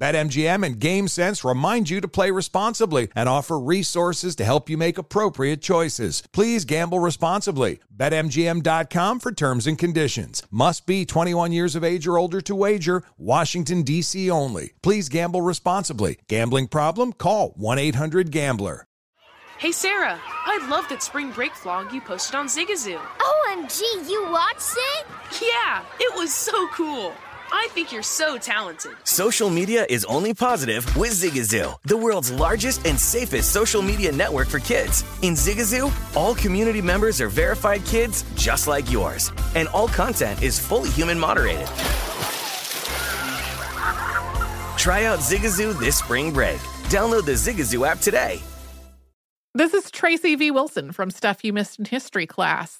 BetMGM and GameSense remind you to play responsibly and offer resources to help you make appropriate choices. Please gamble responsibly. BetMGM.com for terms and conditions. Must be 21 years of age or older to wager. Washington, D.C. only. Please gamble responsibly. Gambling problem? Call 1 800 Gambler. Hey, Sarah, I love that spring break vlog you posted on Zigazoo. OMG, you watched it? Yeah, it was so cool. I think you're so talented. Social media is only positive with Zigazoo, the world's largest and safest social media network for kids. In Zigazoo, all community members are verified kids just like yours, and all content is fully human moderated. Try out Zigazoo this spring break. Download the Zigazoo app today. This is Tracy V. Wilson from Stuff You Missed in History class.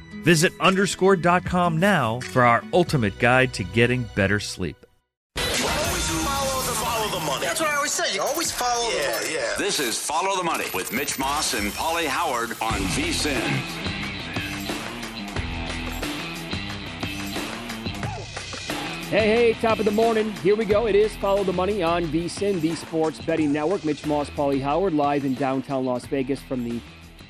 Visit underscore.com now for our ultimate guide to getting better sleep. That's what I always say. You always follow the money. Yeah. This is Follow the Money with Mitch Moss and Pauly Howard on VSIN. Hey, hey, top of the morning. Here we go. It is Follow the Money on VSIN, the Sports Betting Network. Mitch Moss, Pauly Howard, live in downtown Las Vegas from the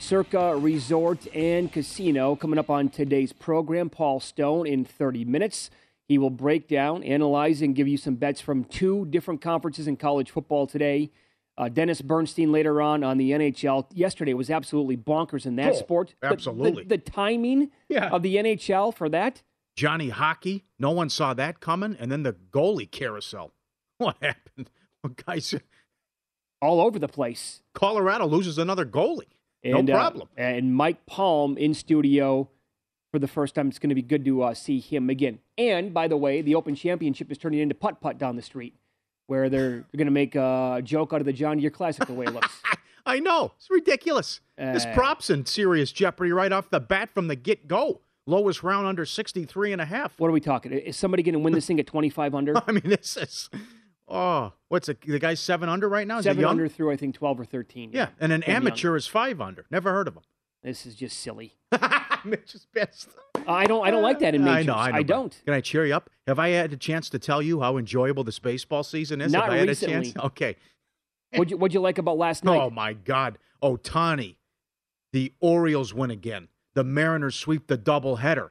Circa Resort and Casino. Coming up on today's program, Paul Stone in 30 minutes. He will break down, analyze, and give you some bets from two different conferences in college football today. Uh, Dennis Bernstein later on on the NHL. Yesterday was absolutely bonkers in that Oh, sport. The- the- absolutely. The, timing Yeah. of the NHL for that. Johnny Hockey, no one saw that coming. And then the goalie carousel. What happened? Well, guys, all over the place. Colorado loses another goalie. And, no uh, problem. and Mike Palm in studio for the first time. It's going to be good to uh, see him again. And by the way, the Open Championship is turning into putt putt down the street, where they're going to make a joke out of the John Deere Classic the way it looks. I know. It's ridiculous. this Uh, prop's in serious jeopardy right off the bat from the get go. Lowest round under 63 and a half. What are we talking? Is somebody going to win this thing at 25 under? I mean, this is. Oh, what's it? The guy's seven under right now? Is Seven under through, I think, 12 or 13. Yeah, and an amateur is five under. Never heard of him. This is just silly. Mitch is pissed. I don't. I don't like that in I majors. know, I know. but don't. Can I cheer you up? Have I had a chance to tell you how enjoyable this baseball season is? Not Have I had recently. a chance? Okay. What'd you, what'd you like about last night? Oh my God, Ohtani, the Orioles win again. The Mariners sweep the doubleheader.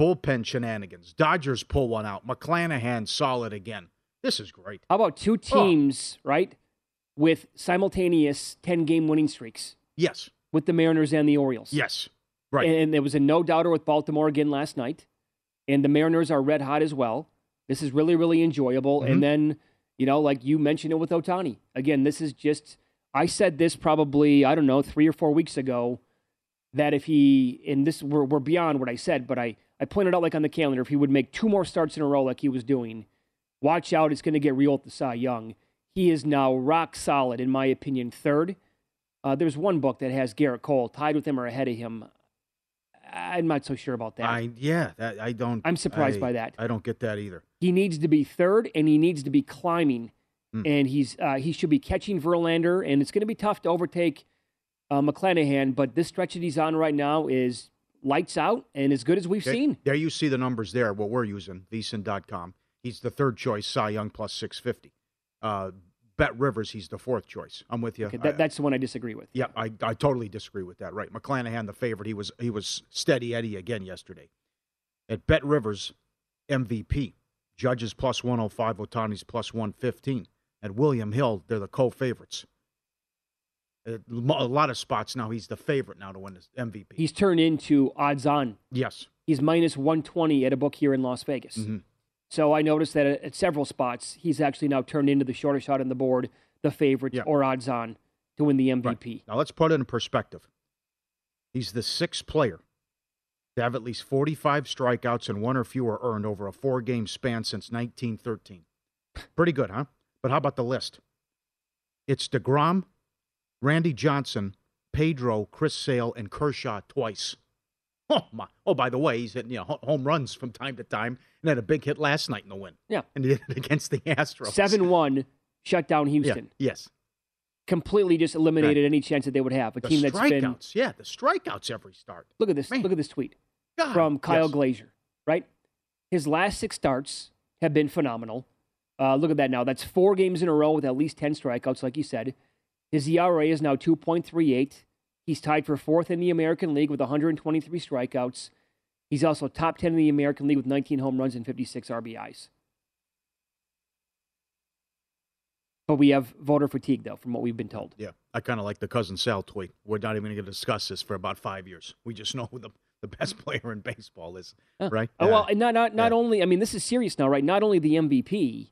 Bullpen shenanigans. Dodgers pull one out. McClanahan solid again. This is great. How about two teams, right, with simultaneous 10 game winning streaks Yes, with the Mariners and the Orioles? yes, right. And there was a no doubter with Baltimore again last night. And the Mariners are red hot as well. This is really, really enjoyable. Mhm. And then, you know, like you mentioned it with Ohtani. Again, this is just, I said this probably, I don't know, three or four weeks ago that if he, and this, we're, we're beyond what I said, but I, I pointed out like on the calendar, if he would make two more starts in a row like he was doing, watch out, it's going to get real at the Cy Young. He is now rock solid, in my opinion, third. Uh, there's one book that has Gerrit Cole tied with him or ahead of him. I'm not so sure about that. I yeah, that, I don't. I'm surprised I- by that. I don't get that either. He needs to be third, and he needs to be climbing, Hmm. and he's uh, he should be catching Verlander, and it's going to be tough to overtake uh, McClanahan. But this stretch that he's on right now is lights out and as good as we've Okay, seen. There you see the numbers there. What we're using, VSiN.com. He's the third choice, Cy Young plus 650. Uh, Bet Rivers, he's the fourth choice. I'm with you. Okay, that, that's the one I disagree with. yeah, I, I totally disagree with that. Right, McClanahan, the favorite. He was he was steady Eddie again yesterday. At Bet Rivers, MVP. Judges plus 105, Ohtani's plus 115. At William Hill, they're the co-favorites. A lot of spots now, he's the favorite now to win this MVP. He's turned into odds on. yes. He's minus 120 at a book here in Las Vegas. Mhm. So I noticed that at, several spots, he's actually now turned into the shorter shot on the board, the favorite Yeah. or odds on to win the MVP. Now let's put it in perspective. He's the sixth player to have at least 45 strikeouts and one or fewer earned over a four game span since 1913. Pretty good, huh? But how about the list? It's DeGrom, Randy Johnson, Pedro, Chris Sale, and Kershaw twice. Oh, my. Oh, by the way, he's hitting you know, home runs from time to time and had a big hit last night in the win. Yeah. And he did it against the Astros. 7 1 shut down Yeah, Houston. Yes. Completely just eliminated any chance that they would have. A The team that's strikeouts. been. Yeah, the strikeouts every start. Look at this. Man. Look at this tweet God, from Kyle yes. Glaser, right? His last six starts have been phenomenal. Uh, look at that now. That's four games in a row with at least 10 strikeouts, like you said. His ERA is now 2.38. He's tied for fourth in the American League with 123 strikeouts. He's also top 10 in the American League with 19 home runs and 56 RBIs. But we have voter fatigue, though, from what we've been told. Yeah, I kind of like the cousin Sal tweet. We're not even going to discuss this for about five years. We just know who the, the best player in baseball is, right? Oh, Yeah. well, not, not, not Yeah. only, I mean, this is serious now, right? Not only the MVP.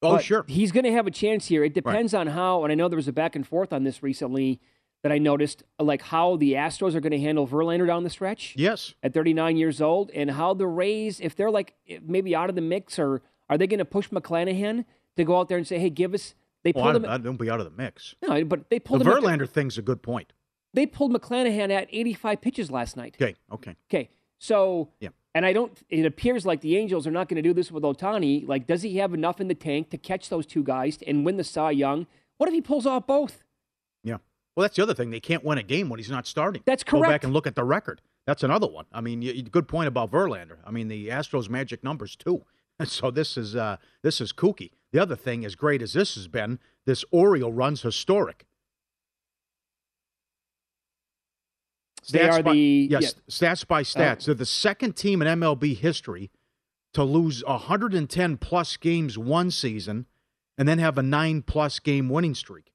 oh, sure. He's going to have a chance here. It depends on how, and I know there was a back and forth on this recently that I noticed, uh, like how the Astros are going to handle Verlander down the stretch Yes. at 39 years old, and how the Rays, if they're like maybe out of the mix, or are they going to push McClanahan to go out there and say, hey, give us. They Well, pulled I, him. I don't be out of the mix. no, but they The pulled him. at- Verlander thing's a good point. they pulled McClanahan at 85 pitches last night. Okay, okay. Okay, so Yeah. and I don't. It appears like the Angels are not going to do this with Ohtani. Like, does he have enough in the tank to catch those two guys and win the Cy Young? What if he pulls off both? Yeah. Well, that's the other thing. They can't win a game when he's not starting. That's correct. Go back and look at the record. That's another one. I mean, you, you- good point about Verlander. I mean, the Astros' magic numbers too. So this is uh, this is kooky. The other thing, as great as this has been, this Oriole run's historic. They are by, the- yes, yeah. stats by stats. They're the second team in MLB history to lose 110 plus games one season and then have a nine plus game winning streak.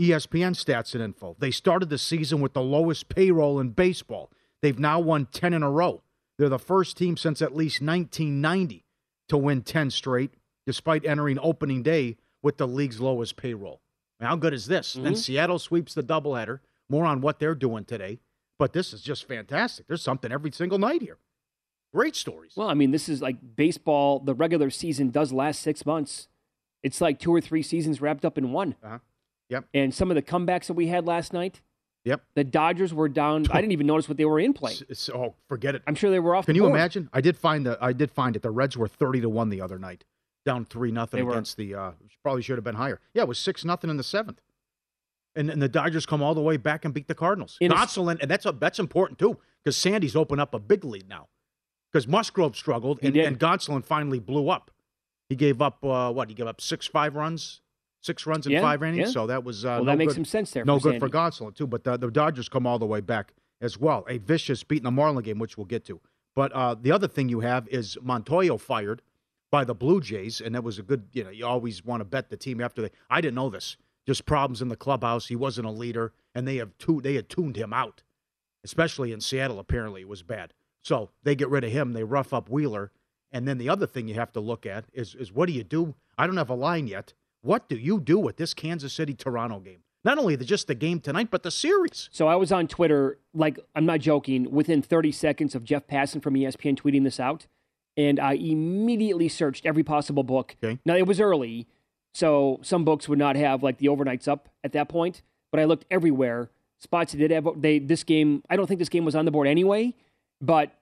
ESPN stats and info. They started the season with the lowest payroll in baseball. They've now won 10 in a row. They're the first team since at least 1990 to win 10 straight, despite entering opening day with the league's lowest payroll. How good is this? Then Seattle sweeps the doubleheader. More on what they're doing today. But this is just fantastic. There's something every single night here. Great stories. Well, I mean, this is like baseball. The regular season does last six months. It's like two or three seasons wrapped up in one. Uh-huh. Yep. And some of the comebacks that we had last night, Yep. the Dodgers were down. I didn't even notice what they were in play. Oh, forget it. I'm sure they were off. Can the you board. imagine? I did find the I did find it. The Reds were thirty to one the other night, down three nothing against the. Uh, probably should have been higher. Yeah, it was six nothing in the seventh, and and the Dodgers come all the way back and beat the Cardinals. In a- Gonsolin, and that's a, that's important too because Sandy's opened up a big lead now because Musgrove struggled and, and Gonsolin finally blew up. He gave up uh, what? He gave up six five runs, six runs in Yeah, five innings. yeah. So that was uh, Well, no that makes good- some sense there No for good for Sandy. Gonsolin too, but the, the Dodgers come all the way back as well. A vicious beat in the Marlin game, which we'll get to. But uh, the other thing you have is Montoyo fired by the Blue Jays, and that was a good. You know, you always want to bet the team after they. I didn't know this. Just problems in the clubhouse. He wasn't a leader, and they have tu- they had tuned him out, especially in Seattle. Apparently, it was bad. So they get rid of him. They rough up Wheeler, and then the other thing you have to look at is is what do you do? I don't have a line yet. What do you do with this Kansas City Toronto game? Not only the, just the game tonight, but the series. So I was on Twitter, like I'm not joking, within 30 seconds of Jeff Passan from ESPN tweeting this out, and I immediately searched every possible book. Okay. Now it was early, so some books would not have like the overnights up at that point, but I looked everywhere. Spots that did have they this game. I don't think this game was on the board anyway, but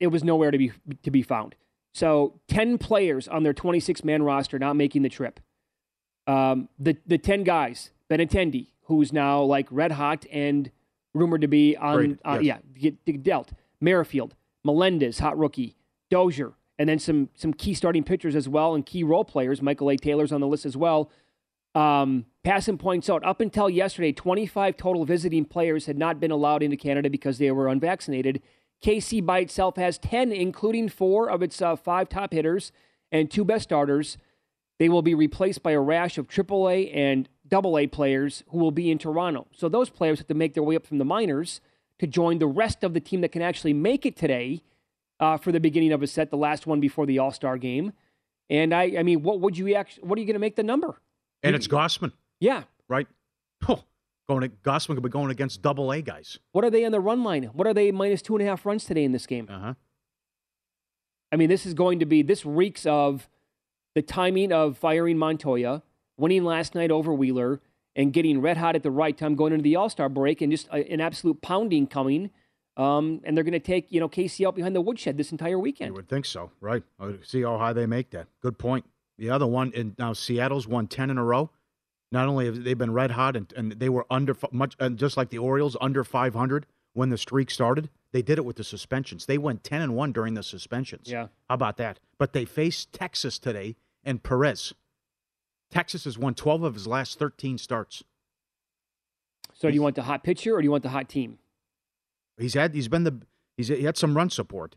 it was nowhere to be to be found. So ten players on their 26 man roster not making the trip. Um, the the ten guys, Benintendi, who's now like red hot and rumored to be on, yes. yeah, get, get dealt. Merrifield, Melendez, hot rookie, Dozier, and then some some key starting pitchers as well and key role players. Michael A. Taylor's on the list as well. Um, Passan points out up until yesterday, 25 total visiting players had not been allowed into Canada because they were unvaccinated. KC by itself has 10, including four of its uh, five top hitters and two best starters. They will be replaced by a rash of AAA and AA players who will be in Toronto. So those players have to make their way up from the minors to join the rest of the team that can actually make it today uh, for the beginning of a set, the last one before the All Star game. And I, I mean, what would you actually? What are you going to make the number? And it's Gausman, Yeah. right? Oh, going to, Gausman could be going against double A guys. What are they on the run line? What are they minus two and a half runs today in this game? Uh huh. I mean, this is going to be this reeks of the timing of firing Montoyo, winning last night over Wheeler, and getting red hot at the right time going into the All Star break, and just a, an absolute pounding coming. Um, and they're going to take you know KC out behind the woodshed this entire weekend. You would think so, right? Uh, See how high they make that. Good point. The other one, and now Seattle's won ten in a row. Not only have they been red hot, and, and they were under much, and just like the Orioles, under 500 when the streak started. They did it with the suspensions. They went 10 and one during the suspensions. Yeah. How about that? But they faced Texas today and Perez. Texas has won 12 of his last 13 starts. So, do you want the hot pitcher or do you want the hot team? He's had he's been the he's he had some run support,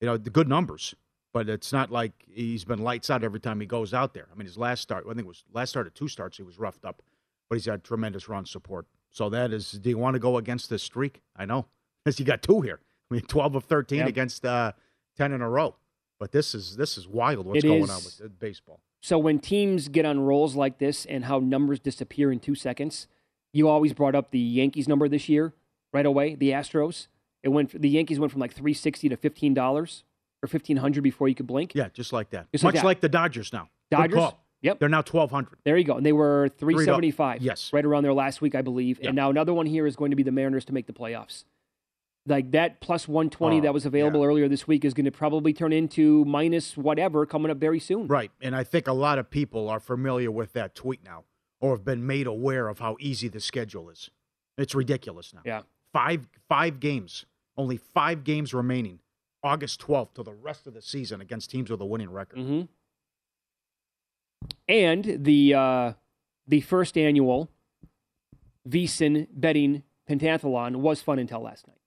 you know, the good numbers, but it's not like he's been lights out every time he goes out there. I mean, his last start, I think it was last start of two starts, he was roughed up, but he's had tremendous run support. So that is, do you want to go against this streak? I know, because you got two here. I mean, twelve of thirteen Yep. against uh, ten in a row. But this is this is wild. What's It going is. on with uh, baseball? So when teams get on rolls like this and how numbers disappear in two seconds, you always brought up the Yankees number this year right away. The Astros, it went. The Yankees went from like three sixty to fifteen dollars or fifteen hundred before you could blink. Yeah, just like that. Just like Much that. like the Dodgers now. Dodgers? Yep. They're now twelve hundred. There you go. And they were Three seventy five. yes. right around there last week, I believe. Yeah. And now another one here is going to be the Mariners to make the playoffs. Like that plus one twenty Oh, that was available yeah. earlier this week is going to probably turn into minus whatever coming up very soon. Right. And I think a lot of people are familiar with that tweet now or have been made aware of how easy the schedule is. It's ridiculous now. Yeah. Five five games. Only five games remaining. August 12th to the rest of the season against teams with a winning record. hmm And the uh, the first annual VSIN betting pentathlon was fun until last night.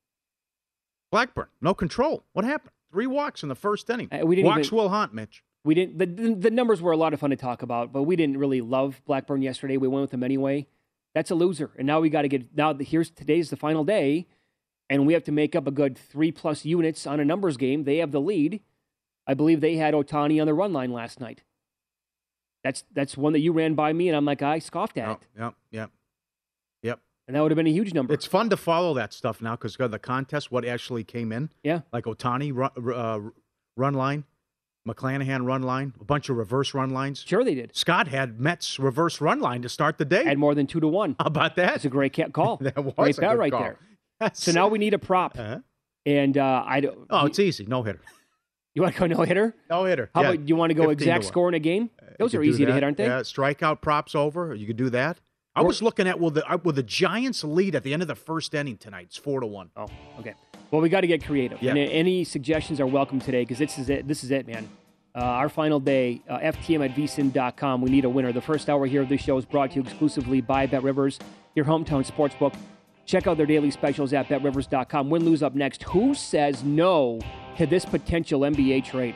Blackburn, no control. What happened? Three walks in the first inning. Uh, we didn't walks even- will haunt, Mitch. We didn't. The, the numbers were a lot of fun to talk about, but we didn't really love Blackburn yesterday. We went with them anyway. That's a loser, and now we got to get. Now the, here's today's the final day, and we have to make up a good three plus units on a numbers game. They have the lead. I believe they had Ohtani on the run line last night. That's that's one that you ran by me, and I'm like, I scoffed at Yep, it, yep, yep. And that would have been a huge number. It's fun to follow that stuff now because the contest, what actually came in. yeah, like Ohtani run, uh, run line, McClanahan run line, a bunch of reverse run lines. sure they did. Scott had Mets reverse run line to start the day. Had more than two to one. How about that? That's a great call. that was great a bet right call. there. That's- So now we need a prop, Uh-huh. and uh, I don't. Oh, it's easy. No hitter. you want to go no hitter? No hitter. How Yeah. about you want to go exact score in a game? Those You are easy to hit, aren't they? Yeah, strikeout props over. You could do that. I Or- was looking at will the uh, will the Giants lead at the end of the first inning tonight. It's four to one. Oh, okay. Well, we got to get creative. Yeah. And any suggestions are welcome today because this is it. This is it, man. Uh, our final day, uh, FTM at vsin.com. We need a winner. The first hour here of this show is brought to you exclusively by Bet Rivers, your hometown sportsbook. Check out their daily specials at betrivers.com. Win, lose up next. Who says no to this potential NBA trade?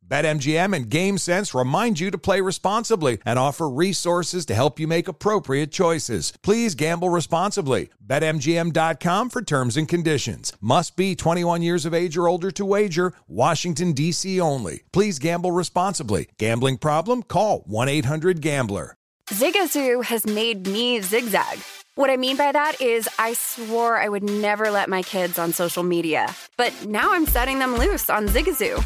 BetMGM and GameSense remind you to play responsibly and offer resources to help you make appropriate choices. Please gamble responsibly. BetMGM.com for terms and conditions. Must be 21 years of age or older to wager. Washington, D.C. only. Please gamble responsibly. Gambling problem? Call 1 800 Gambler. Zigazoo has made me zigzag. What I mean by that is, I swore I would never let my kids on social media, but now I'm setting them loose on Zigazoo.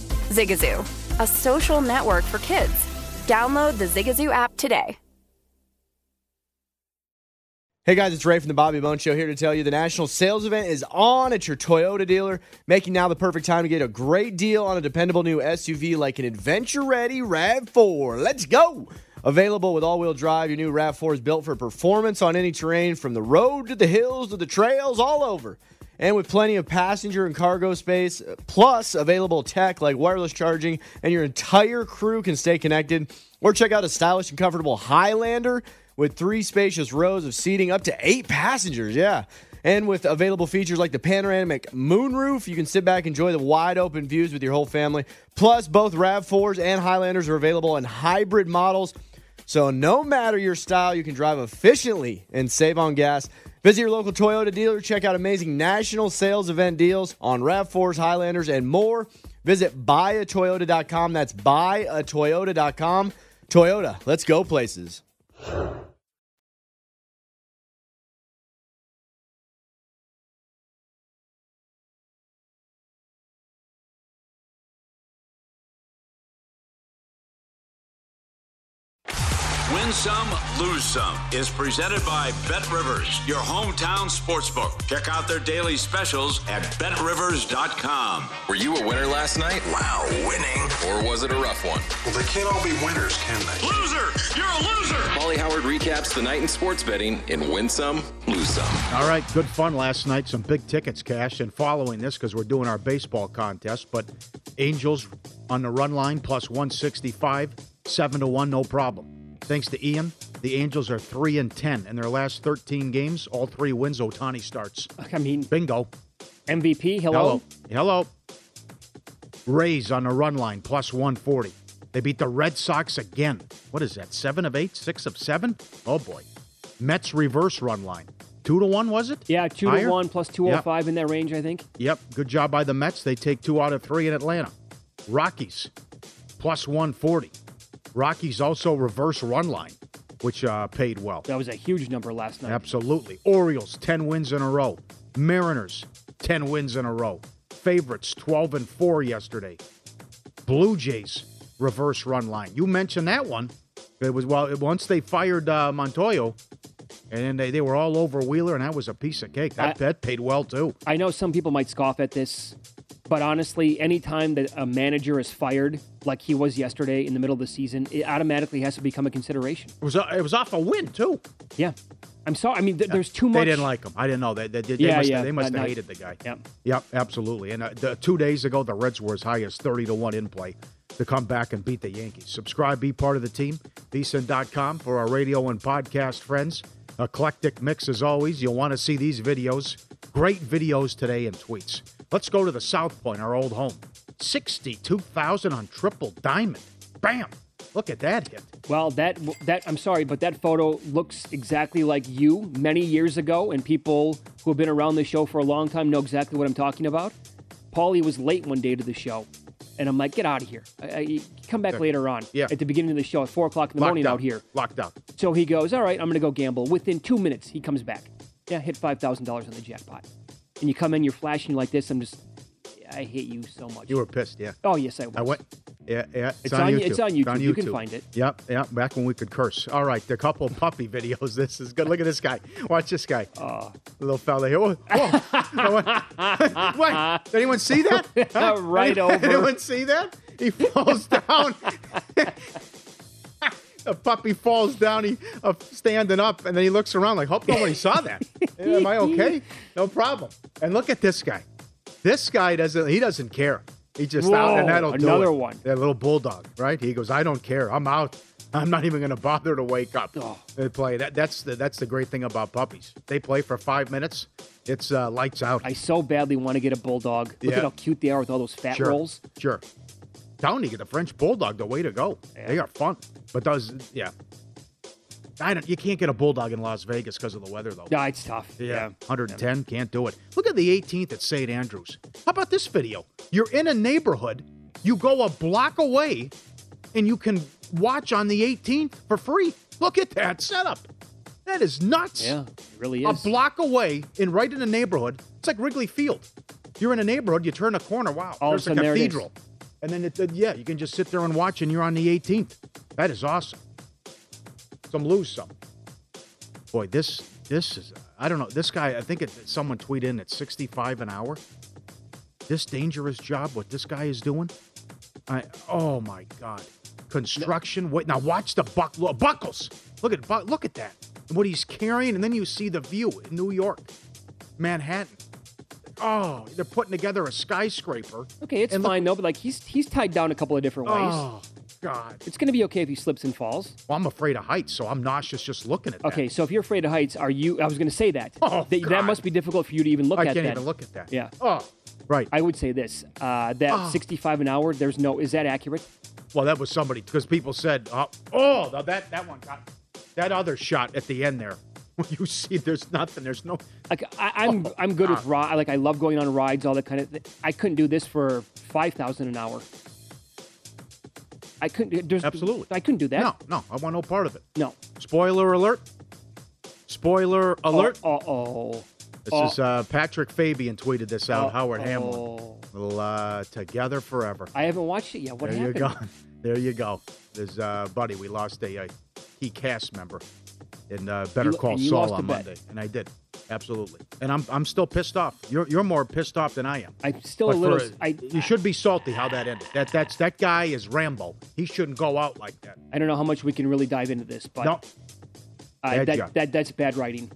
Zigazoo, a social network for kids. Download the Zigazoo app today. Hey guys, it's Ray from the Bobby Bones Show here to tell you the national sales event is on at your Toyota dealer, making now the perfect time to get a great deal on a dependable new SUV like an adventure ready RAV4. Let's go! Available with all wheel drive, your new RAV4 is built for performance on any terrain from the road to the hills to the trails, all over. And with plenty of passenger and cargo space, plus available tech like wireless charging, and your entire crew can stay connected. Or check out a stylish and comfortable Highlander with three spacious rows of seating up to eight passengers. Yeah. And with available features like the panoramic moonroof, you can sit back and enjoy the wide open views with your whole family. Plus, both RAV4s and Highlanders are available in hybrid models. So, no matter your style, you can drive efficiently and save on gas. Visit your local Toyota dealer, check out amazing national sales event deals on RAV4s, Highlanders, and more. Visit buyatoyota.com. That's buyatoyota.com. Toyota, let's go places. Some, lose some is presented by Bet Rivers, your hometown sportsbook. Check out their daily specials at betrivers.com. Were you a winner last night? Wow, winning. Or was it a rough one? Well, they can't all be winners, can they? Loser! You're a loser! Pauly Howard recaps the night in sports betting in Win Some, Lose Some. All right, good fun last night. Some big tickets cashed. And following this, because we're doing our baseball contest, but Angels on the run line plus 165, 7 to 1, no problem. Thanks to Ian, the Angels are 3 and 10 in their last 13 games. All three wins, Ohtani starts. I mean, bingo. MVP, hello. Hello. Hello. Rays on the run line plus 140. They beat the Red Sox again. What is that? Seven of eight? Six of seven? Oh boy. Mets reverse run line. Two to one, was it? Yeah, two Higher? to one plus 205 Yep. in that range, I think. Yep, good job by the Mets. They take two out of three in Atlanta. Rockies, plus 140. Rockies also reverse run line, which uh, paid well. That was a huge number last night. Absolutely. Orioles, 10 wins in a row. Mariners, 10 wins in a row. Favorites, 12 and 4 yesterday. Blue Jays, reverse run line. You mentioned that one. It was, well, once they fired uh, Montoyo, And then they, they were all over Wheeler, and that was a piece of cake. That I- bet paid well, too. I know some people might scoff at this, but honestly, anytime that a manager is fired, like he was yesterday in the middle of the season, it automatically has to become a consideration. It was, it was off a win, too. Yeah. I'm sorry. I mean, th- there's too much. They didn't like him. I didn't know. They, they, they Yeah, must, yeah, they must have hated the guy. Yep. Yep, absolutely. And uh, the, two days ago, the Reds were as high as 30 to 1 in play to come back and beat the Yankees. Subscribe, be part of the team. VSIN.com for our radio and podcast friends. Eclectic mix as always. You'll want to see these videos. Great videos today and tweets. Let's go to the South Point, our old home. 62,000 on triple diamond. Bam! Look at that hit. Well, that that I'm sorry, but that photo looks exactly like you many years ago, and people who have been around the show for a long time know exactly what I'm talking about. Pauly was late one day to the show, and I'm like, "Get out of here! I, I, come back Yeah. later on." Yeah. At the beginning of the show, at four o'clock in the Locked morning out. out here. Locked out. So he goes, "All right, I'm going to go gamble." Within two minutes, he comes back. Yeah, hit five thousand dollars on the jackpot, and you come in, you're flashing like this. I'm just, I hate you so much. You were pissed, yeah. Oh yes, I was. I went. Yeah, yeah. It's, It's on, on- YouTube. it's on YouTube. You can find it. Yep, yep. Back when we could curse. All right, the couple puppy videos. This is good. Look at this guy. Watch this guy. Oh. Little fella here. Whoa, whoa. Oh, what? Did anyone see that? Huh? Right Did over. Anyone see that? He falls down. The puppy falls down. He uh, standing up, and then he looks around like, hope nobody saw that. Am I okay? No problem. And look at this guy. This guy doesn't. He doesn't care. He just out, and that'll do another it. one. That little bulldog, right? He goes, I don't care. I'm out. I'm not even going to bother to wake up. Oh. They play. That, that's the that's the great thing about puppies. They play for five minutes. It's uh, lights out. I so badly want to get a bulldog. Look Yeah. at how cute they are with all those fat sure. rolls. Sure. Telling you, get the French bulldog. The way to go. They are fun. But those, yeah. I don't. You can't get a bulldog in Las Vegas because of the weather, though. Yeah, it's tough. Yeah, 110 can't do it. Look at the 18th at St. Andrews. How about this video? You're in a neighborhood, you go a block away, and you can watch on the 18th for free. Look at that setup. That is nuts. Yeah, it really A block away, and right in the neighborhood. It's like Wrigley Field. You're in a neighborhood, you turn a corner. Wow, All a there's a sudden, there it is. cathedral. And then, it, uh, yeah, you can just sit there and watch, and you're on the 18th. That is awesome. Some lose some. Boy, this this is I don't know. This guy, I think it, someone tweeted in at 65 an hour. This dangerous job, what this guy is doing. I oh my god, construction. Wait now, watch the buck look, buckles. Look at look at that. And What he's carrying, and then you see the view in New York, Manhattan. Oh, they're putting together a skyscraper. Okay, it's And look- fine though. But like he's he's tied down a couple of different ways. Oh God. It's going to be okay if he slips and falls. Well, I'm afraid of heights, so I'm nauseous just looking at that. Okay, so if you're afraid of heights, are you? I was going to say that. Oh, that, God. that must be difficult for you to even look I at can't that. even look at that. Yeah. Oh, right. I would say this: uh, that Oh. 65 an hour. There's no. Is that accurate? Well, that was somebody because people said, uh, "Oh, that that one got that other shot at the end there." You see, there's nothing. There's no. Like I, I'm, Oh, I'm good with ride. Like I love going on rides, all that kind of. Th- I couldn't do this for five thousand an hour. I couldn't. There's, Absolutely. I couldn't do that. No, no, I want no part of it. No. Spoiler alert. Spoiler alert. Uh oh. This Oh. is uh, Patrick Fabian tweeted this out. Howard Hamlin. Oh. Little uh, together forever. I haven't watched it yet. What there happened? you go. There you go. There's uh, buddy. We lost a, uh key cast member in uh, Better You- Call Saul on. Monday, and I did absolutely. And I'm I'm still pissed off. You're you're more pissed off than I am. I'm still But a little. for- I, you should be salty how that ended. That that's that guy is Rambo. He shouldn't go out like that. I don't know how much we can really dive into this, but No. uh, that, job. that that's bad writing.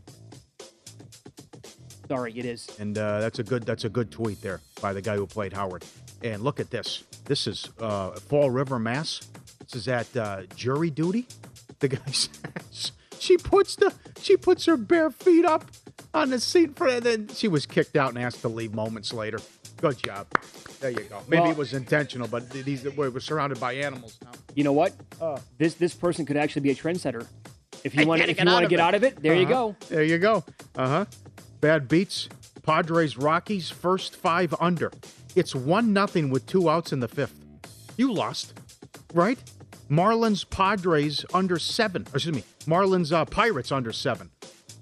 Sorry, it is. And uh, that's a good that's a good tweet there by the guy who played Howard. And look at this. This is uh, Fall River, Mass. This is at uh, jury duty. The guy says she puts the she puts her bare feet up on the seat for and then she was kicked out and asked to leave moments later. Good job. There you go. Maybe Well- it was intentional, but these we're we're surrounded by animals now. You know what? Oh. This this person could actually be a trendsetter. If you want, gotta if get you out want to of get it. out of it, there you Uh-huh. go. There you go. Uh huh. Bad beats. Padres Rockies first five under. It's one nothing with two outs in the fifth. You lost, right? Marlins Padres under seven. Excuse me. Marlins uh, Pirates under seven.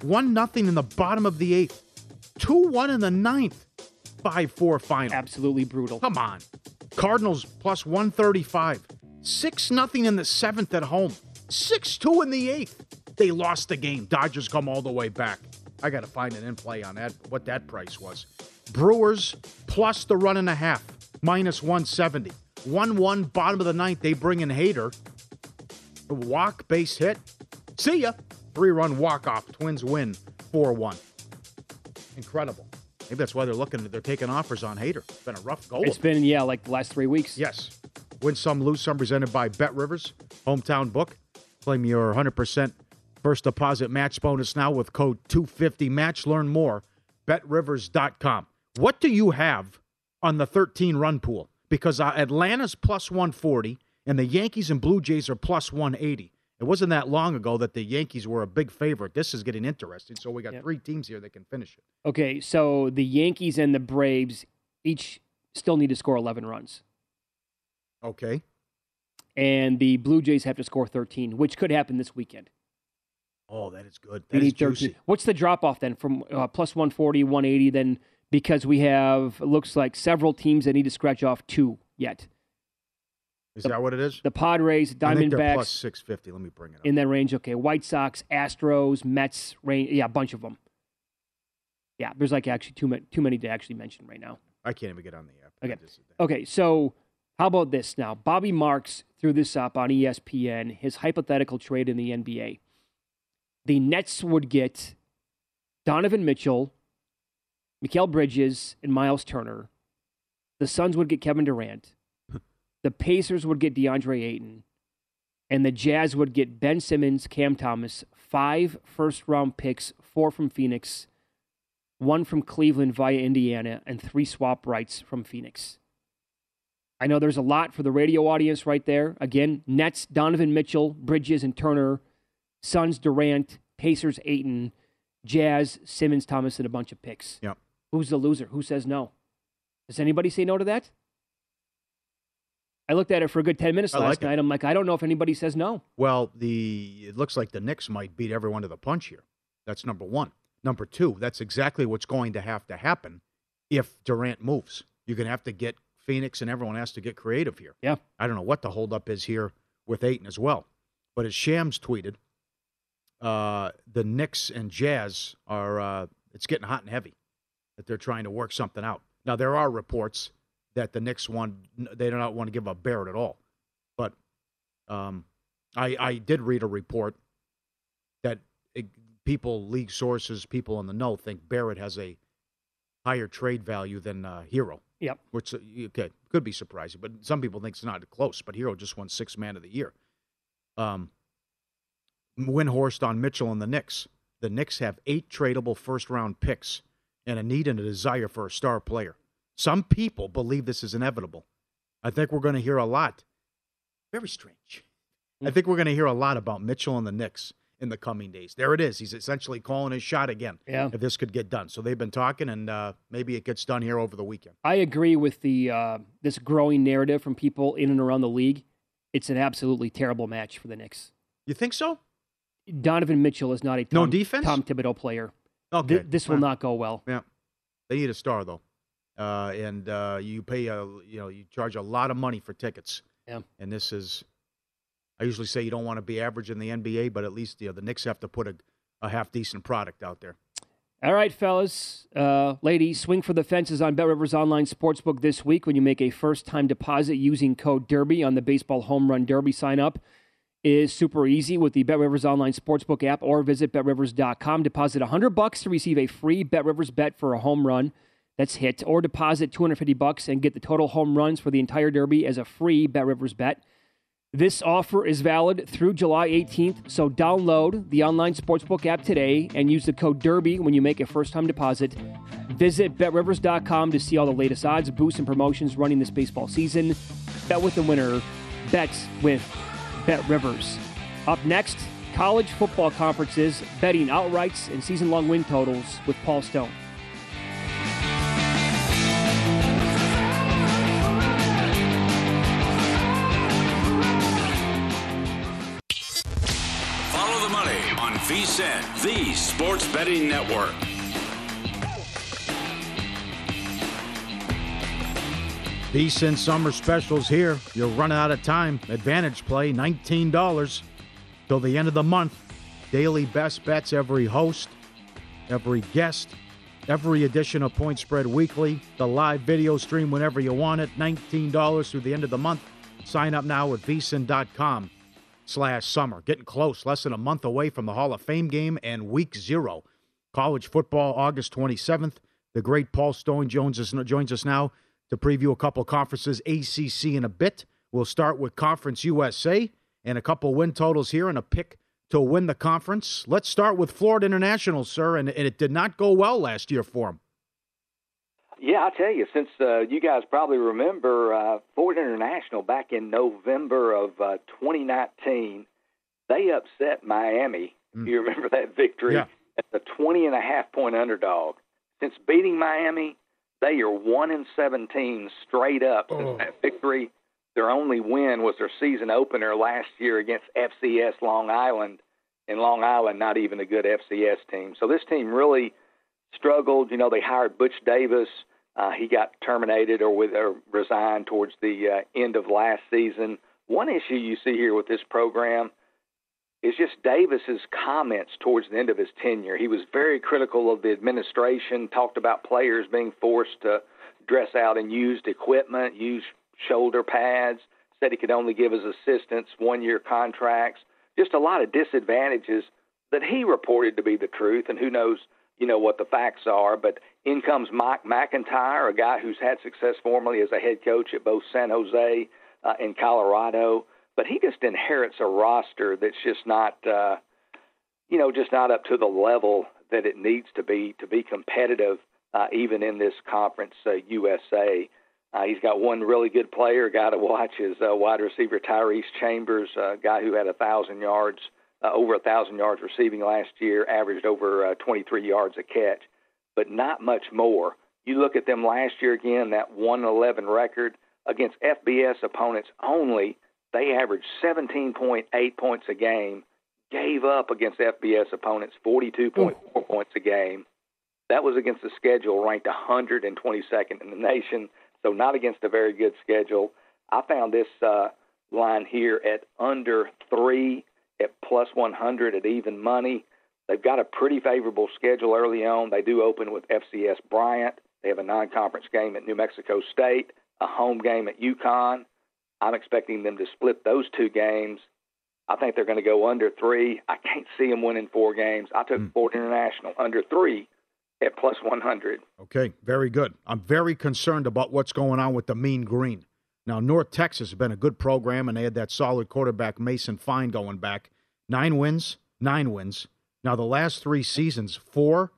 One nothing in the bottom of the eighth. Two one in the ninth. Five four final. Absolutely brutal. Come on. Cardinals plus one thirty five. Six nothing in the seventh at home. Six two in the eighth. They lost the game. Dodgers come all the way back. I got to find an in play on that, what that price was. Brewers plus the run and a half, minus 170. 1 1, bottom of the ninth. They bring in Hader. Walk, base hit. See ya. Three run walk off. Twins win 4 1. Incredible. Maybe that's why they're looking. They're taking offers on Hader. It's been a rough go. It's been yeah, like the last three weeks. Yes. Win some, lose some. Presented by Bet Rivers, hometown book. Claim your 100% first deposit match bonus now with code 250 match. Learn more. BetRivers.com. What do you have on the 13 run pool? Because uh, Atlanta's plus 140 and the Yankees and Blue Jays are plus 180. It wasn't that long ago that the Yankees were a big favorite. This is getting interesting. So we got three teams here that can finish it. Okay, so the Yankees and the Braves each still need to score 11 runs. Okay. And the Blue Jays have to score 13, which could happen this weekend. Oh, that is good. That is need 13. juicy. What's the drop off then from uh, plus 140, 180? Then because we have, it looks like several teams that need to scratch off two yet. Is that what it is? The Padres, I think they're Diamondbacks, plus 650. Let me bring it up. in that range. Okay, White Sox, Astros, Mets, range. Yeah, a bunch of them. Yeah, there's like actually too many, too many to actually mention right now. I can't even get on the app. Okay. Okay, so how about this now? Bobby Marks threw this up on ESPN, his hypothetical trade in the NBA. The Nets would get Donovan Mitchell, Mikal Bridges, and Miles Turner. The Suns would get Kevin Durant. the Pacers would get DeAndre Ayton. And the Jazz would get Ben Simmons, Cam Thomas, five first round picks, four from Phoenix, one from Cleveland via Indiana, and three swap rights from Phoenix. I know there's a lot for the radio audience right there. Again, Nets, Donovan Mitchell, Bridges, and Turner. Suns, Durant, Pacers, Ayton, Jazz, Simmons, Thomas, and a bunch of picks. Yep. Who's the loser? Who says no? Does anybody say no to that? I looked at it for a good 10 minutes I last like it. night. I'm like, I don't know if anybody says no. Well, the it looks like the Knicks might beat everyone to the punch here. That's number one. Number two, that's exactly what's going to have to happen if Durant moves. You're going to have to get Phoenix and everyone has to get creative here. Yeah. I don't know what the holdup is here with Ayton as well. But as Shams tweeted, uh, the Knicks and Jazz are uh, it's getting hot and heavy that they're trying to work something out. Now there are reports that the Knicks want they do not want to give up Barrett at all, but um, I I did read a report that it, people, league sources, people in the know think Barrett has a higher trade value than uh, Herro. Yep. Which uh, okay could be surprising, but some people think it's not close. But Herro just won six man of the year. Um, Windhorst on Mitchell and the Knicks. The Knicks have eight tradable first round picks and a need and a desire for a star player. Some people believe this is inevitable. I think we're going to hear a lot. Very strange. I think we're going to hear a lot about Mitchell and the Knicks in the coming days. There it is. He's essentially calling his shot again. Yeah. If this could get done, so they've been talking, and uh, maybe it gets done here over the weekend. I agree with the uh, this growing narrative from people in and around the league. It's an absolutely terrible match for the Knicks. You think so? Donovan Mitchell is not a No defense? Tom Thibodeau player. Okay. Th- this will not go well. Yeah, they need a star though, uh, and uh, you pay a you know you charge a lot of money for tickets. Yeah. And this is, I usually say you don't want to be average in the NBA, but at least you know, the Knicks have to put a, a half decent product out there. All right, fellas, uh, ladies, swing for the fences on Bet Rivers Online Sportsbook this week when you make a first time deposit using code Derby on the Baseball Home Run Derby sign up. Is super easy with the BetRivers Online Sportsbook app or visit betrivers.com. Deposit 100 bucks to receive a free BetRivers bet for a home run that's hit, or deposit 250 bucks and get the total home runs for the entire Derby as a free BetRivers bet. This offer is valid through July 18th, so download the online sportsbook app today and use the code DERBY when you make a first time deposit. Visit betrivers.com to see all the latest odds, boosts, and promotions running this baseball season. Bet with the winner, bets with Bet Rivers. Up next, college football conferences, betting outrights, and season long win totals with Paul Stone. Follow the money on VSIN, the sports betting network. VSIN summer specials here. You're running out of time. Advantage play, $19 till the end of the month. Daily best bets, every host, every guest, every edition of Point Spread Weekly, the live video stream whenever you want it, $19 through the end of the month. Sign up now at vsin.com slash summer. Getting close, less than a month away from the Hall of Fame game and week zero. College football, August 27th. The great Paul Stone joins us, joins us now to preview a couple conferences, ACC in a bit. We'll start with Conference USA and a couple win totals here and a pick to win the conference. Let's start with Florida International, sir, and, and it did not go well last year for them. Yeah, I'll tell you, since uh, you guys probably remember uh, Florida International back in November of uh, 2019, they upset Miami. Mm. You remember that victory yeah. as a 20 and a half point underdog. Since beating Miami, they are 1 in 17 straight up oh. since that victory. Their only win was their season opener last year against FCS Long Island, and Long Island not even a good FCS team. So this team really struggled. You know, they hired Butch Davis. Uh, he got terminated or with or resigned towards the uh, end of last season. One issue you see here with this program is just Davis's comments towards the end of his tenure. He was very critical of the administration, talked about players being forced to dress out in used equipment, use shoulder pads, said he could only give his assistants one year contracts, just a lot of disadvantages that he reported to be the truth, and who knows, you know, what the facts are. But in comes Mike McIntyre, a guy who's had success formerly as a head coach at both San Jose uh, and Colorado, but he just inherits a roster that's just not, uh, you know, just not up to the level that it needs to be to be competitive, uh, even in this conference uh, USA. Uh, he's got one really good player, guy to watch is uh, wide receiver Tyrese Chambers, a guy who had a thousand yards, uh, over a thousand yards receiving last year, averaged over uh, 23 yards a catch, but not much more. You look at them last year again, that 111 record against FBS opponents only, they averaged 17.8 points a game, gave up against FBS opponents 42.4 points a game. That was against the schedule ranked 122nd in the nation so not against a very good schedule. I found this uh, line here at under three at plus 100 at even money. They've got a pretty favorable schedule early on. They do open with FCS Bryant. They have a non-conference game at New Mexico State, a home game at UConn. I'm expecting them to split those two games. I think they're going to go under three. I can't see them winning four games. I took mm. Florida International under three at plus 100. Okay, very good. I'm very concerned about what's going on with the Mean Green. Now, North Texas has been a good program, and they had that solid quarterback, Mason Fine, going back. Nine wins, nine wins. Now, the last three seasons, four,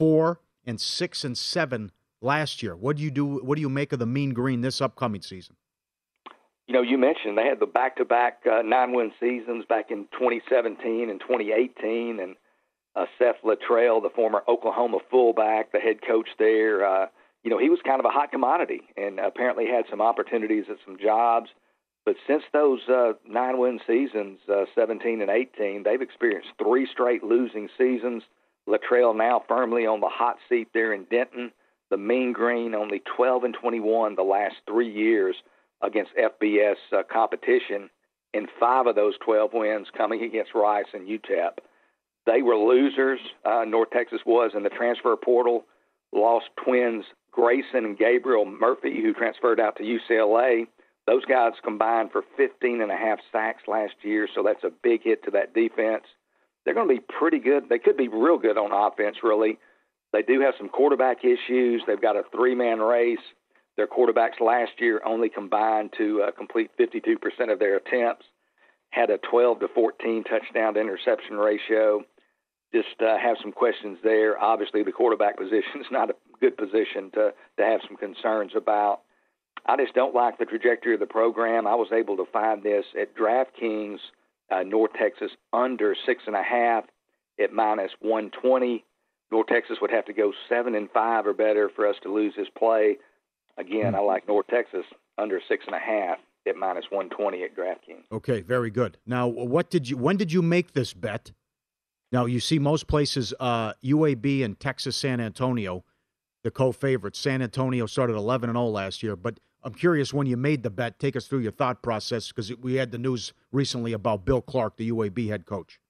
four, and six and seven last year. What do you do? What do you make of the Mean Green this upcoming season? You know, you mentioned they had the back-to-back uh, nine-win seasons back in 2017 and 2018, and uh, Seth Littrell, the former Oklahoma fullback, the head coach there. Uh, you know, he was kind of a hot commodity and apparently had some opportunities at some jobs. But since those uh, nine win seasons, uh, 17 and 18, they've experienced three straight losing seasons. Littrell now firmly on the hot seat there in Denton. The Mean Green only 12 and 21 the last three years against FBS uh, competition, in five of those 12 wins coming against Rice and UTEP. They were losers. Uh, North Texas was in the transfer portal. Lost twins Grayson and Gabriel Murphy, who transferred out to UCLA. Those guys combined for 15 and a half sacks last year, so that's a big hit to that defense. They're going to be pretty good. They could be real good on offense, really. They do have some quarterback issues. They've got a three man race. Their quarterbacks last year only combined to uh, complete 52% of their attempts, had a 12 to 14 touchdown to interception ratio just uh, have some questions there. Obviously, the quarterback position is not a good position to to have some concerns about. I just don't like the trajectory of the program. I was able to find this at DraftKings, uh, North Texas under six and a half at minus 120. North Texas would have to go seven and five or better for us to lose this play. Again, I like North Texas under six and a half at minus 120 at DraftKings. Okay, very good. Now, what did you? When did you make this bet? Now, you see most places, uh, UAB and Texas San Antonio, the co favorites. San Antonio started 11 and 0 last year, but I'm curious when you made the bet, take us through your thought process because we had the news recently about Bill Clark, the UAB head coach.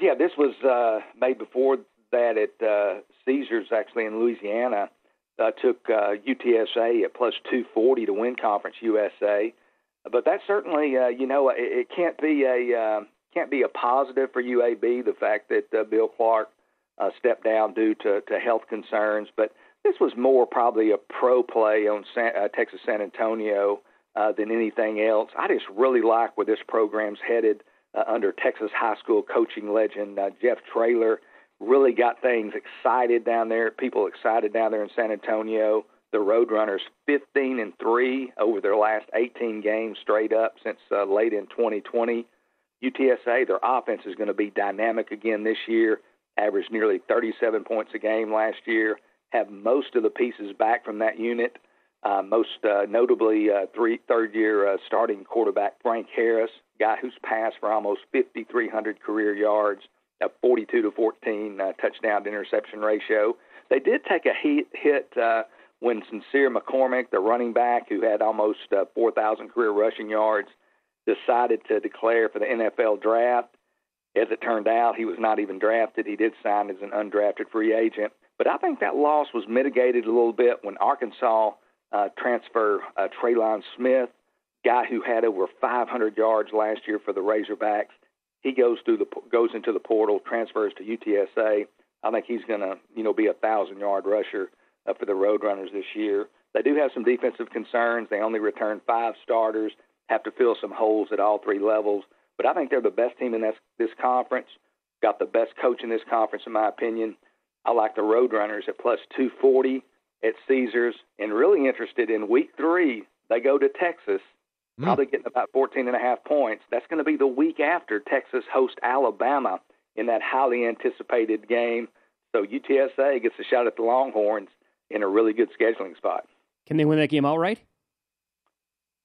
Yeah, this was uh, made before that at uh, Caesars, actually in Louisiana. Uh, took uh, UTSA at plus 240 to win Conference USA. But that certainly, uh, you know, it, it can't be a uh, can't be a positive for UAB. The fact that uh, Bill Clark uh, stepped down due to, to health concerns, but this was more probably a pro play on San, uh, Texas San Antonio uh, than anything else. I just really like where this program's headed uh, under Texas high school coaching legend uh, Jeff Traylor. Really got things excited down there. People excited down there in San Antonio. The Roadrunners 15 and three over their last 18 games straight up since uh, late in 2020. UTSA, their offense is going to be dynamic again this year. Averaged nearly 37 points a game last year. Have most of the pieces back from that unit. Uh, most uh, notably, uh, three third-year uh, starting quarterback Frank Harris, guy who's passed for almost 5,300 career yards, a 42 to 14 uh, touchdown to interception ratio. They did take a hit, hit uh, when Sincere McCormick, the running back who had almost uh, 4,000 career rushing yards, decided to declare for the NFL draft. As it turned out, he was not even drafted. He did sign as an undrafted free agent. But I think that loss was mitigated a little bit when Arkansas uh, transfer uh, Trelon Smith, guy who had over 500 yards last year for the Razorbacks. He goes through the goes into the portal, transfers to UTSA. I think he's going to you know be a thousand yard rusher uh, for the Roadrunners this year. They do have some defensive concerns. They only return five starters, have to fill some holes at all three levels. But I think they're the best team in this this conference. Got the best coach in this conference, in my opinion. I like the Roadrunners at plus 240 at Caesars, and really interested in week three. They go to Texas, mm. probably getting about 14 and a half points. That's going to be the week after Texas hosts Alabama in that highly anticipated game. So UTSA gets a shot at the Longhorns in a really good scheduling spot. Can they win that game outright?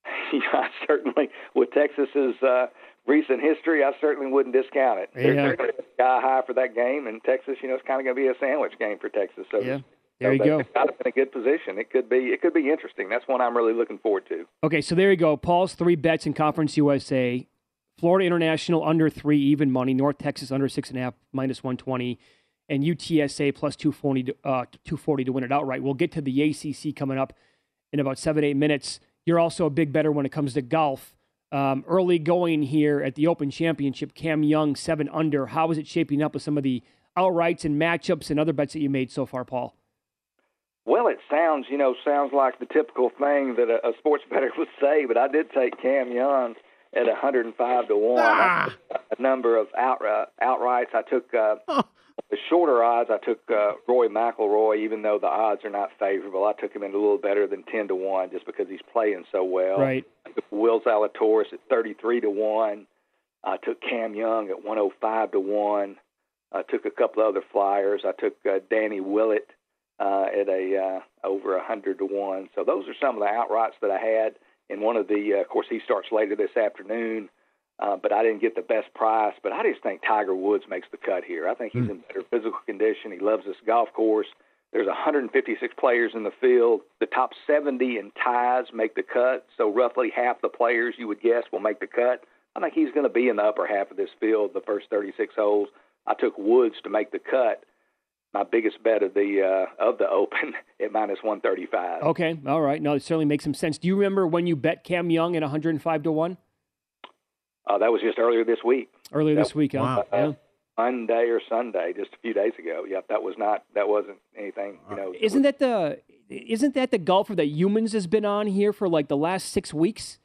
yeah, certainly. With Texas's uh, recent history, I certainly wouldn't discount it. Yeah. They're, they're sky high for that game, and Texas, you know, it's kind of going to be a sandwich game for Texas. So yeah. There you so go. Got in a good position. It could be. It could be interesting. That's one I'm really looking forward to. Okay, so there you go. Paul's three bets in Conference USA: Florida International under three, even money. North Texas under six and a half, minus one twenty, and UTSA plus two forty, uh, two forty to win it outright. We'll get to the ACC coming up in about seven eight minutes. You're also a big better when it comes to golf. Um, early going here at the Open Championship, Cam Young seven under. How is it shaping up with some of the outrights and matchups and other bets that you made so far, Paul? Well, it sounds, you know, sounds like the typical thing that a, a sports bettor would say, but I did take Cam Young at 105 to 1. Ah. A number of out, uh, outrights. I took uh, the shorter odds. I took uh, Rory McIlroy, even though the odds are not favorable. I took him in a little better than 10 to 1 just because he's playing so well. Right. I took Will Zalatoris at 33 to 1. I took Cam Young at 105 to 1. I took a couple other flyers. I took uh, Danny Willett uh, at a uh, over a hundred to one. So those are some of the outrights that I had. And one of the, uh, of course, he starts later this afternoon, uh, but I didn't get the best price. But I just think Tiger Woods makes the cut here. I think he's in better physical condition. He loves this golf course. There's 156 players in the field. The top 70 in ties make the cut. So roughly half the players you would guess will make the cut. I think he's going to be in the upper half of this field, the first 36 holes. I took Woods to make the cut my biggest bet of the uh, of the Open at minus one thirty five. Okay, all right. No, it certainly makes some sense. Do you remember when you bet Cam Young at one hundred and five to one? Uh, that was just earlier this week. Earlier that this week, huh? Wow. Yeah. Monday or Sunday, just a few days ago. Yep, that was not that wasn't anything. You know, Isn't that the isn't that the golfer that Youmans has been on here for like the last six weeks?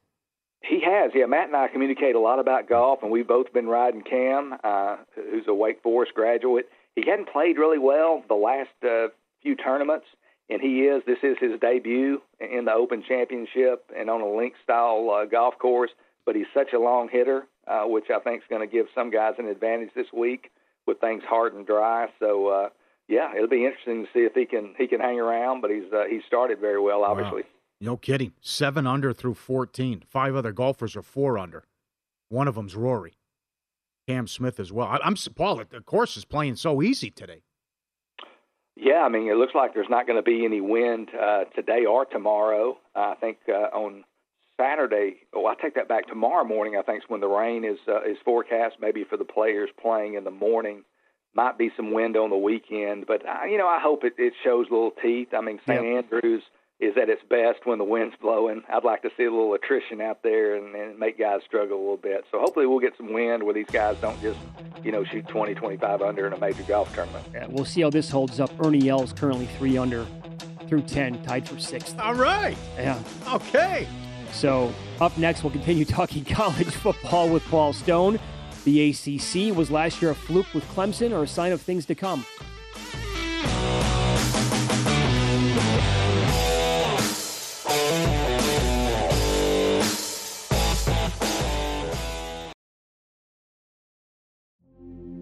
He has, yeah. Matt and I communicate a lot about golf, and we've both been riding Cam, uh, who's a Wake Forest graduate. He hadn't played really well the last uh, few tournaments, and he is. This is his debut in the Open Championship and on a link style uh, golf course. But he's such a long hitter, uh, which I think is going to give some guys an advantage this week with things hard and dry. So uh, yeah, it'll be interesting to see if he can he can hang around. But he's uh, he started very well, obviously. Wow. No kidding. Seven under through 14. Five other golfers are four under. One of them's Rory. Cam Smith as well. I, am Paul. The course is playing so easy today. Yeah, I mean, it looks like there's not going to be any wind uh, today or tomorrow. I think uh, on Saturday. Oh, I take that back. Tomorrow morning, I think is when the rain is uh, is forecast. Maybe for the players playing in the morning, might be some wind on the weekend. But uh, you know, I hope it, it shows little teeth. I mean, St. Yep. Andrews is at its best when the wind's blowing. I'd like to see a little attrition out there and, and make guys struggle a little bit. So hopefully we'll get some wind where these guys don't just, you know, shoot 20, 25 under in a major golf tournament. Yeah, we'll see how this holds up. Ernie Els currently three under through 10, tied for sixth. All right. Yeah. Okay. So, up next, we'll continue talking college football with Paul Stone. The ACC was last year a fluke with Clemson or a sign of things to come.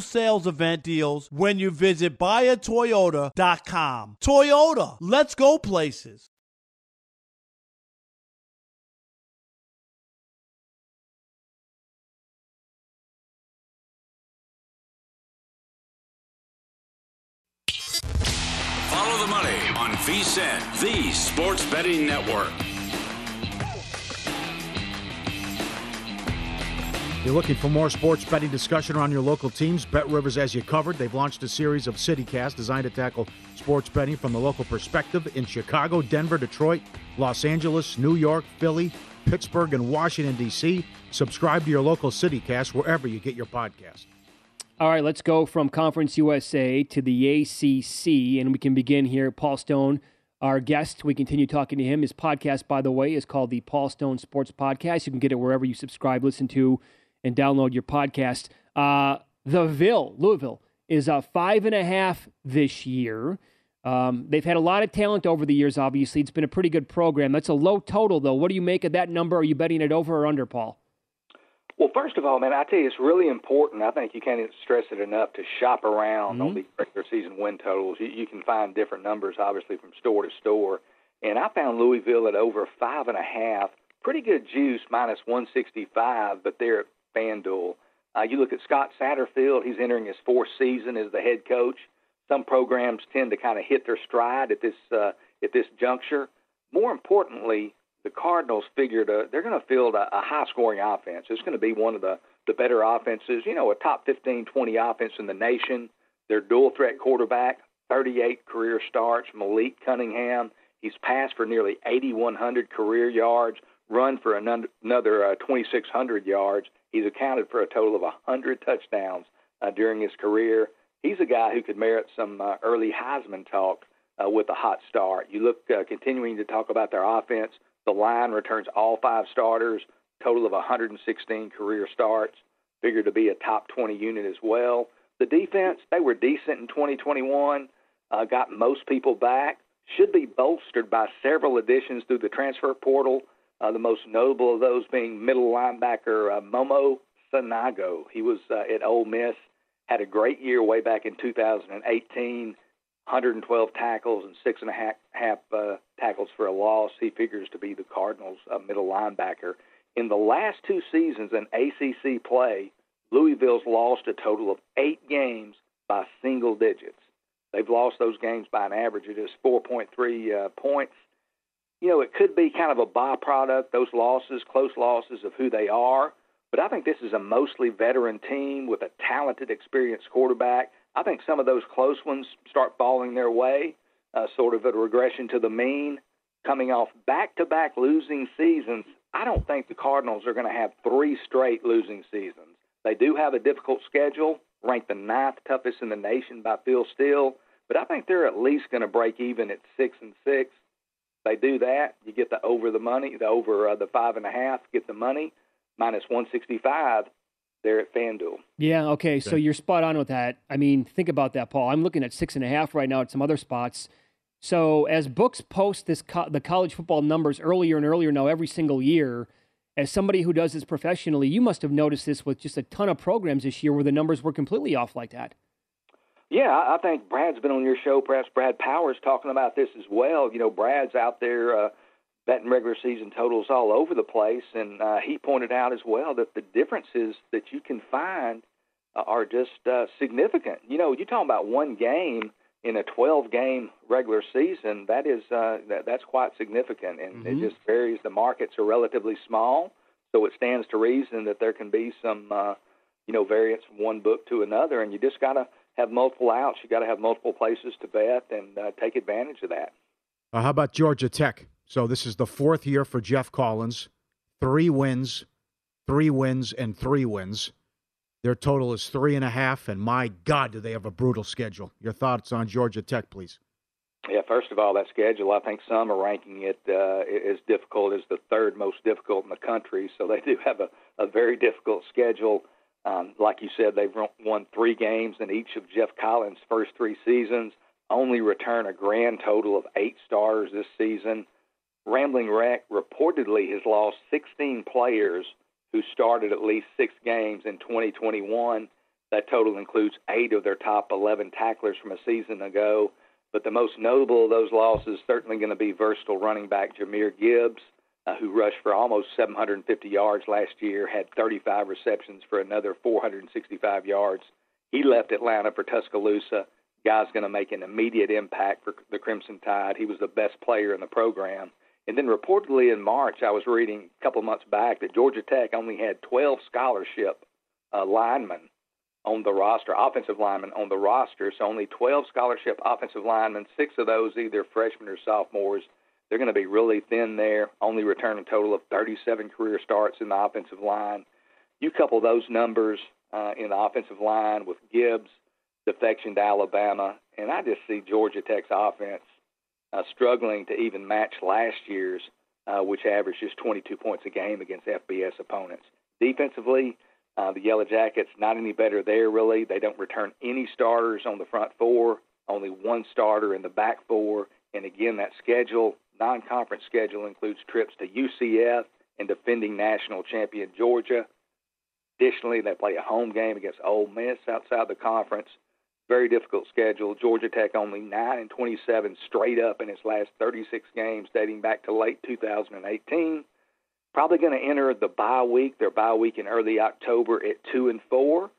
sales event deals when you visit buyatoyota.com. Toyota, let's go places. VSIN, the Money on VSiN V Sports Betting Network. You're looking for more sports betting discussion around your local teams? Bet Rivers as you covered. They've launched a series of CityCast designed to tackle sports betting from the local perspective in Chicago, Denver, Detroit, Los Angeles, New York, Philly, Pittsburgh, and Washington, D.C. Subscribe to your local CityCast wherever you get your podcast. All right, let's go from Conference USA to the ACC, and we can begin here. Paul Stone, our guest, we continue talking to him. His podcast, by the way, is called the Paul Stone Sports Podcast. You can get it wherever you subscribe, listen to, and download your podcast. Uh, the Ville, Louisville, is a five and a half this year. Um, they've had a lot of talent over the years, obviously. It's been a pretty good program. That's a low total, though. What do you make of that number? Are you betting it over or under, Paul? Well, first of all, man, I tell you, it's really important. I think you can't stress it enough to shop around mm-hmm. on these regular season win totals. You, you can find different numbers, obviously, from store to store. And I found Louisville at over five and a half. Pretty good juice, minus 165, but they're at FanDuel. Uh, you look at Scott Satterfield, he's entering his fourth season as the head coach. Some programs tend to kind of hit their stride at this uh, at this juncture. More importantly, the Cardinals figured uh, they're going to field a, a high scoring offense. It's going to be one of the the better offenses, you know, a top 15, 20 offense in the nation. Their dual threat quarterback, 38 career starts, Malik Cunningham. He's passed for nearly 8,100 career yards, run for another uh, 2,600 yards. He's accounted for a total of 100 touchdowns uh, during his career. He's a guy who could merit some uh, early Heisman talk uh, with a hot start. You look uh, continuing to talk about their offense. The line returns all five starters, total of 116 career starts, figured to be a top 20 unit as well. The defense, they were decent in 2021, uh, got most people back, should be bolstered by several additions through the transfer portal. Uh, the most notable of those being middle linebacker uh, Momo Sanogo. He was uh, at Ole Miss, had a great year way back in 2018, 112 tackles and six and a half, half uh, tackles for a loss. He figures to be the Cardinals' uh, middle linebacker. In the last two seasons in ACC play, Louisville's lost a total of eight games by single digits. They've lost those games by an average of just 4.3 uh, points. You know, it could be kind of a byproduct, those losses, close losses of who they are. But I think this is a mostly veteran team with a talented, experienced quarterback. I think some of those close ones start falling their way, uh, sort of a regression to the mean. Coming off back to back losing seasons, I don't think the Cardinals are going to have three straight losing seasons. They do have a difficult schedule, ranked the ninth toughest in the nation by Phil Steele, but I think they're at least going to break even at six and six. They do that, you get the over the money, the over uh, the five and a half, get the money minus one sixty five there at FanDuel. Yeah, okay. So you're spot on with that. I mean, think about that, Paul. I'm looking at six and a half right now at some other spots. So as books post this co- the college football numbers earlier and earlier now every single year, as somebody who does this professionally, you must have noticed this with just a ton of programs this year where the numbers were completely off like that. Yeah, I think Brad's been on your show. Perhaps Brad Powers talking about this as well. You know, Brad's out there. Uh, betting regular season totals all over the place, and uh, he pointed out as well that the differences that you can find uh, are just uh, significant. You know, you're talking about one game in a 12 game regular season. That is uh, that, that's quite significant, and mm-hmm. it just varies. The markets are relatively small, so it stands to reason that there can be some uh, you know variance from one book to another, and you just got to have multiple outs. You got to have multiple places to bet and uh, take advantage of that. Uh, how about Georgia Tech? So this is the fourth year for Geoff Collins. Three wins, three wins, and three wins. Their total is three and a half, and my God, do they have a brutal schedule. Your thoughts on Georgia Tech, please? Yeah, first of all, that schedule, I think some are ranking it uh, as difficult as the third most difficult in the country. So they do have a, a very difficult schedule. Um, like you said, they've won three games in each of Geoff Collins' first three seasons, only return a grand total of eight stars this season. Rambling Wreck reportedly has lost 16 players who started at least six games in 2021. That total includes eight of their top 11 tacklers from a season ago. But the most notable of those losses is certainly going to be versatile running back Jahmyr Gibbs, uh, who rushed for almost 750 yards last year, had 35 receptions for another 465 yards. He left Atlanta for Tuscaloosa. guy's going to make an immediate impact for the Crimson Tide. He was the best player in the program. And then reportedly in March, I was reading a couple months back that Georgia Tech only had 12 scholarship uh, linemen on the roster, offensive linemen on the roster. So only 12 scholarship offensive linemen, six of those either freshmen or sophomores. They're going to be really thin there, only return a total of 37 career starts in the offensive line. You couple those numbers uh, in the offensive line with Gibbs' defection to Alabama, and I just see Georgia Tech's offense uh, struggling to even match last year's, uh, which averaged just 22 points a game against FBS opponents. Defensively, uh, the Yellow Jackets not any better there really. They don't return any starters on the front four, only one starter in the back four. And again, that schedule, non-conference schedule, includes trips to UCF and defending national champion Georgia. Additionally, they play a home game against Ole Miss outside the conference. Very difficult schedule. Georgia Tech only 9 and 27 straight up in its last 36 games dating back to late 2018. Probably going to enter the bye week, their bye week in early October at 2 and 4.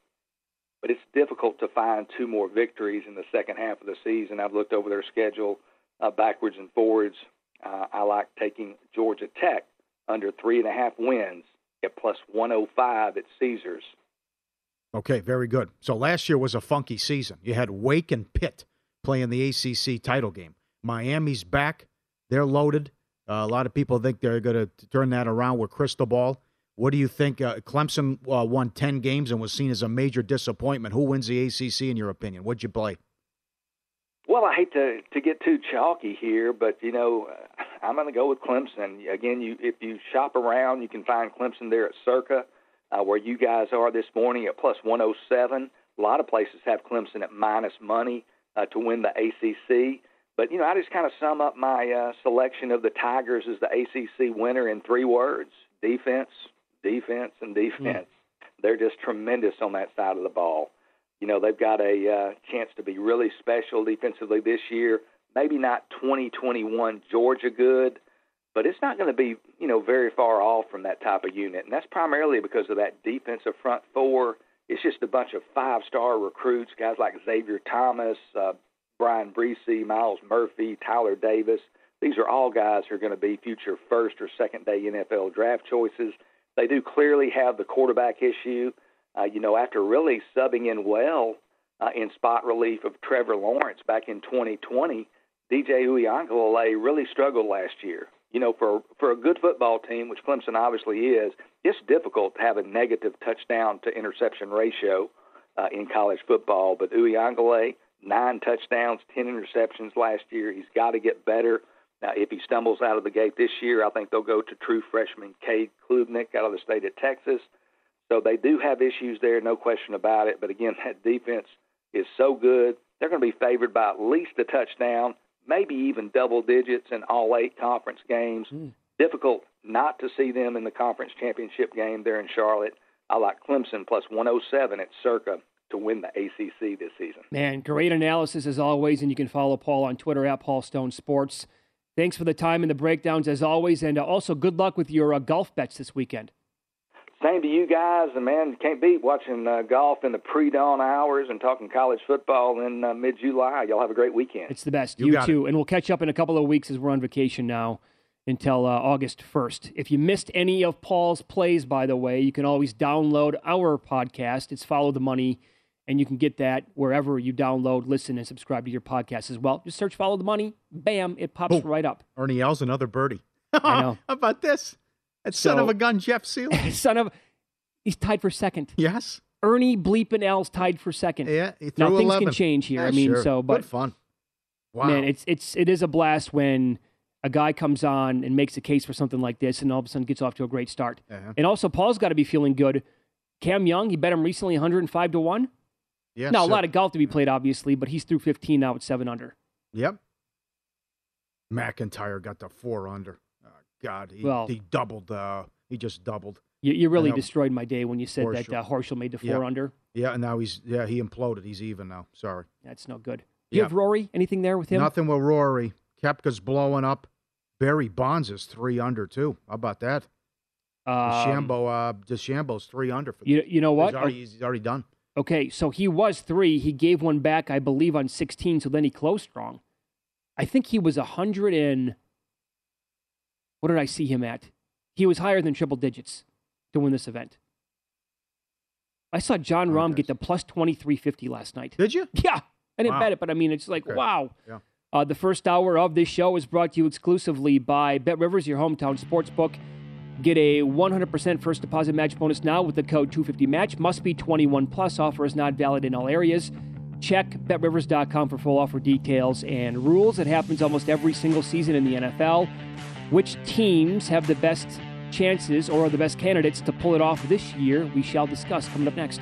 But it's difficult to find two more victories in the second half of the season. I've looked over their schedule uh, backwards and forwards. Uh, I like taking Georgia Tech under three and a half wins at plus 105 at Caesars. Okay, very good. So last year was a funky season. You had Wake and Pitt playing the ACC title game. Miami's back. They're loaded. Uh, a lot of people think they're going to turn that around with Cristobal. What do you think? Uh, Clemson uh, won 10 games and was seen as a major disappointment. Who wins the ACC in your opinion? What'd you play? Well, I hate to to get too chalky here, but you know, I'm going to go with Clemson. Again, you if you shop around, you can find Clemson there at Circa, uh, where you guys are this morning at plus 107. A lot of places have Clemson at minus money uh, to win the ACC. But you know, I just kind of sum up my uh, selection of the Tigers as the ACC winner in three words: defense, defense, and defense. Mm. They're just tremendous on that side of the ball you know they've got a uh, chance to be really special defensively this year. Maybe not 2021 Georgia good, but it's not going to be you know very far off from that type of unit, and that's primarily because of that defensive front four. It's just a bunch of five-star recruits, guys like Xavier Thomas, uh, Bryan Bresee, Myles Murphy, Tyler Davis. These are all guys who are going to be future first or second day NFL draft choices. They do clearly have the quarterback issue uh, you know, after really subbing in well uh, in spot relief of Trevor Lawrence back in 2020, DJ Uiagalelei really struggled last year. You know, for for a good football team, which Clemson obviously is, it's difficult to have a negative touchdown to interception ratio uh, in college football. But Uiagalelei, nine touchdowns, ten interceptions last year. He's got to get better. Now, if he stumbles out of the gate this year, I think they'll go to true freshman Cade Klubnik out of the state of Texas. So they do have issues there, no question about it. But again, that defense is so good. They're going to be favored by at least a touchdown, maybe even double digits in all eight conference games. Mm. Difficult not to see them in the conference championship game there in Charlotte. I like Clemson plus 107 at Circa to win the ACC this season. Man, great analysis as always, and you can follow Paul on Twitter at Paul Stone Sports. Thanks for the time and the breakdowns as always, and uh, also good luck with your uh, golf bets this weekend same to you guys. And man, can't beat watching uh, golf in the pre-dawn hours and talking college football in uh, mid-July. Y'all have a great weekend. It's the best. You, you too. It. And we'll catch up in a couple of weeks as we're on vacation now until uh, August 1st. If you missed any of Paul's plays, by the way, you can always download our podcast. It's Follow the Money, and you can get that wherever you download, listen, and subscribe to your podcast as well. Just search Follow the Money. Bam, it pops oh, right up. Ernie Els, another birdie. I know. How about this? That son of a gun, Jeff Seal. son of, he's tied for second. Yes. Ernie Bleepin Els tied for second. Yeah, he now things 11. can change here. Yeah, I mean, sure. so but Good fun. Wow. Man, it's it's it is a blast when a guy comes on and makes a case for something like this, and all of a sudden gets off to a great start. Uh-huh. And also, Paul's got to be feeling good. Cam Young, he bet him recently 105 to one. Yeah. Now so, a lot of golf to be played, obviously, but he's through 15 now at seven under. Yep. MacIntyre got the four under. God, he, Well- he doubled. Uh, he just doubled. You, you really know, destroyed my day when you said that Horschel. uh, Horschel made the four Yeah. under. Yeah, and now he's yeah he imploded. He's even now. Sorry. That's no good. You Yeah. have Rory? Anything there with him? Nothing with Rory. Koepka's blowing up. Barry Bonds is three under too. How about that? Um, DeChambeau, uh, DeChambeau's three under for. You, you know what? He's already, he's already done. Okay, so he was three. He gave one back, I believe, on 16, so then he closed strong. I think he was a 100 and. What did I see him at? He was higher than triple digits to win this event. I saw Jon Rahm get the plus 2350 last night. Did you? Yeah. I didn't Wow. bet it, but I mean, it's like, Okay. wow. Yeah. Uh, the first hour of this show is brought to you exclusively by Bet Rivers, your hometown sports book. Get a 100% first deposit match bonus now with the code 250match. Must be 21 plus. Offer is not valid in all areas. Check betrivers.com for full offer details and rules. It happens almost every single season in the NFL. Which teams have the best chances or are the best candidates to pull it off this year? We shall discuss coming up next.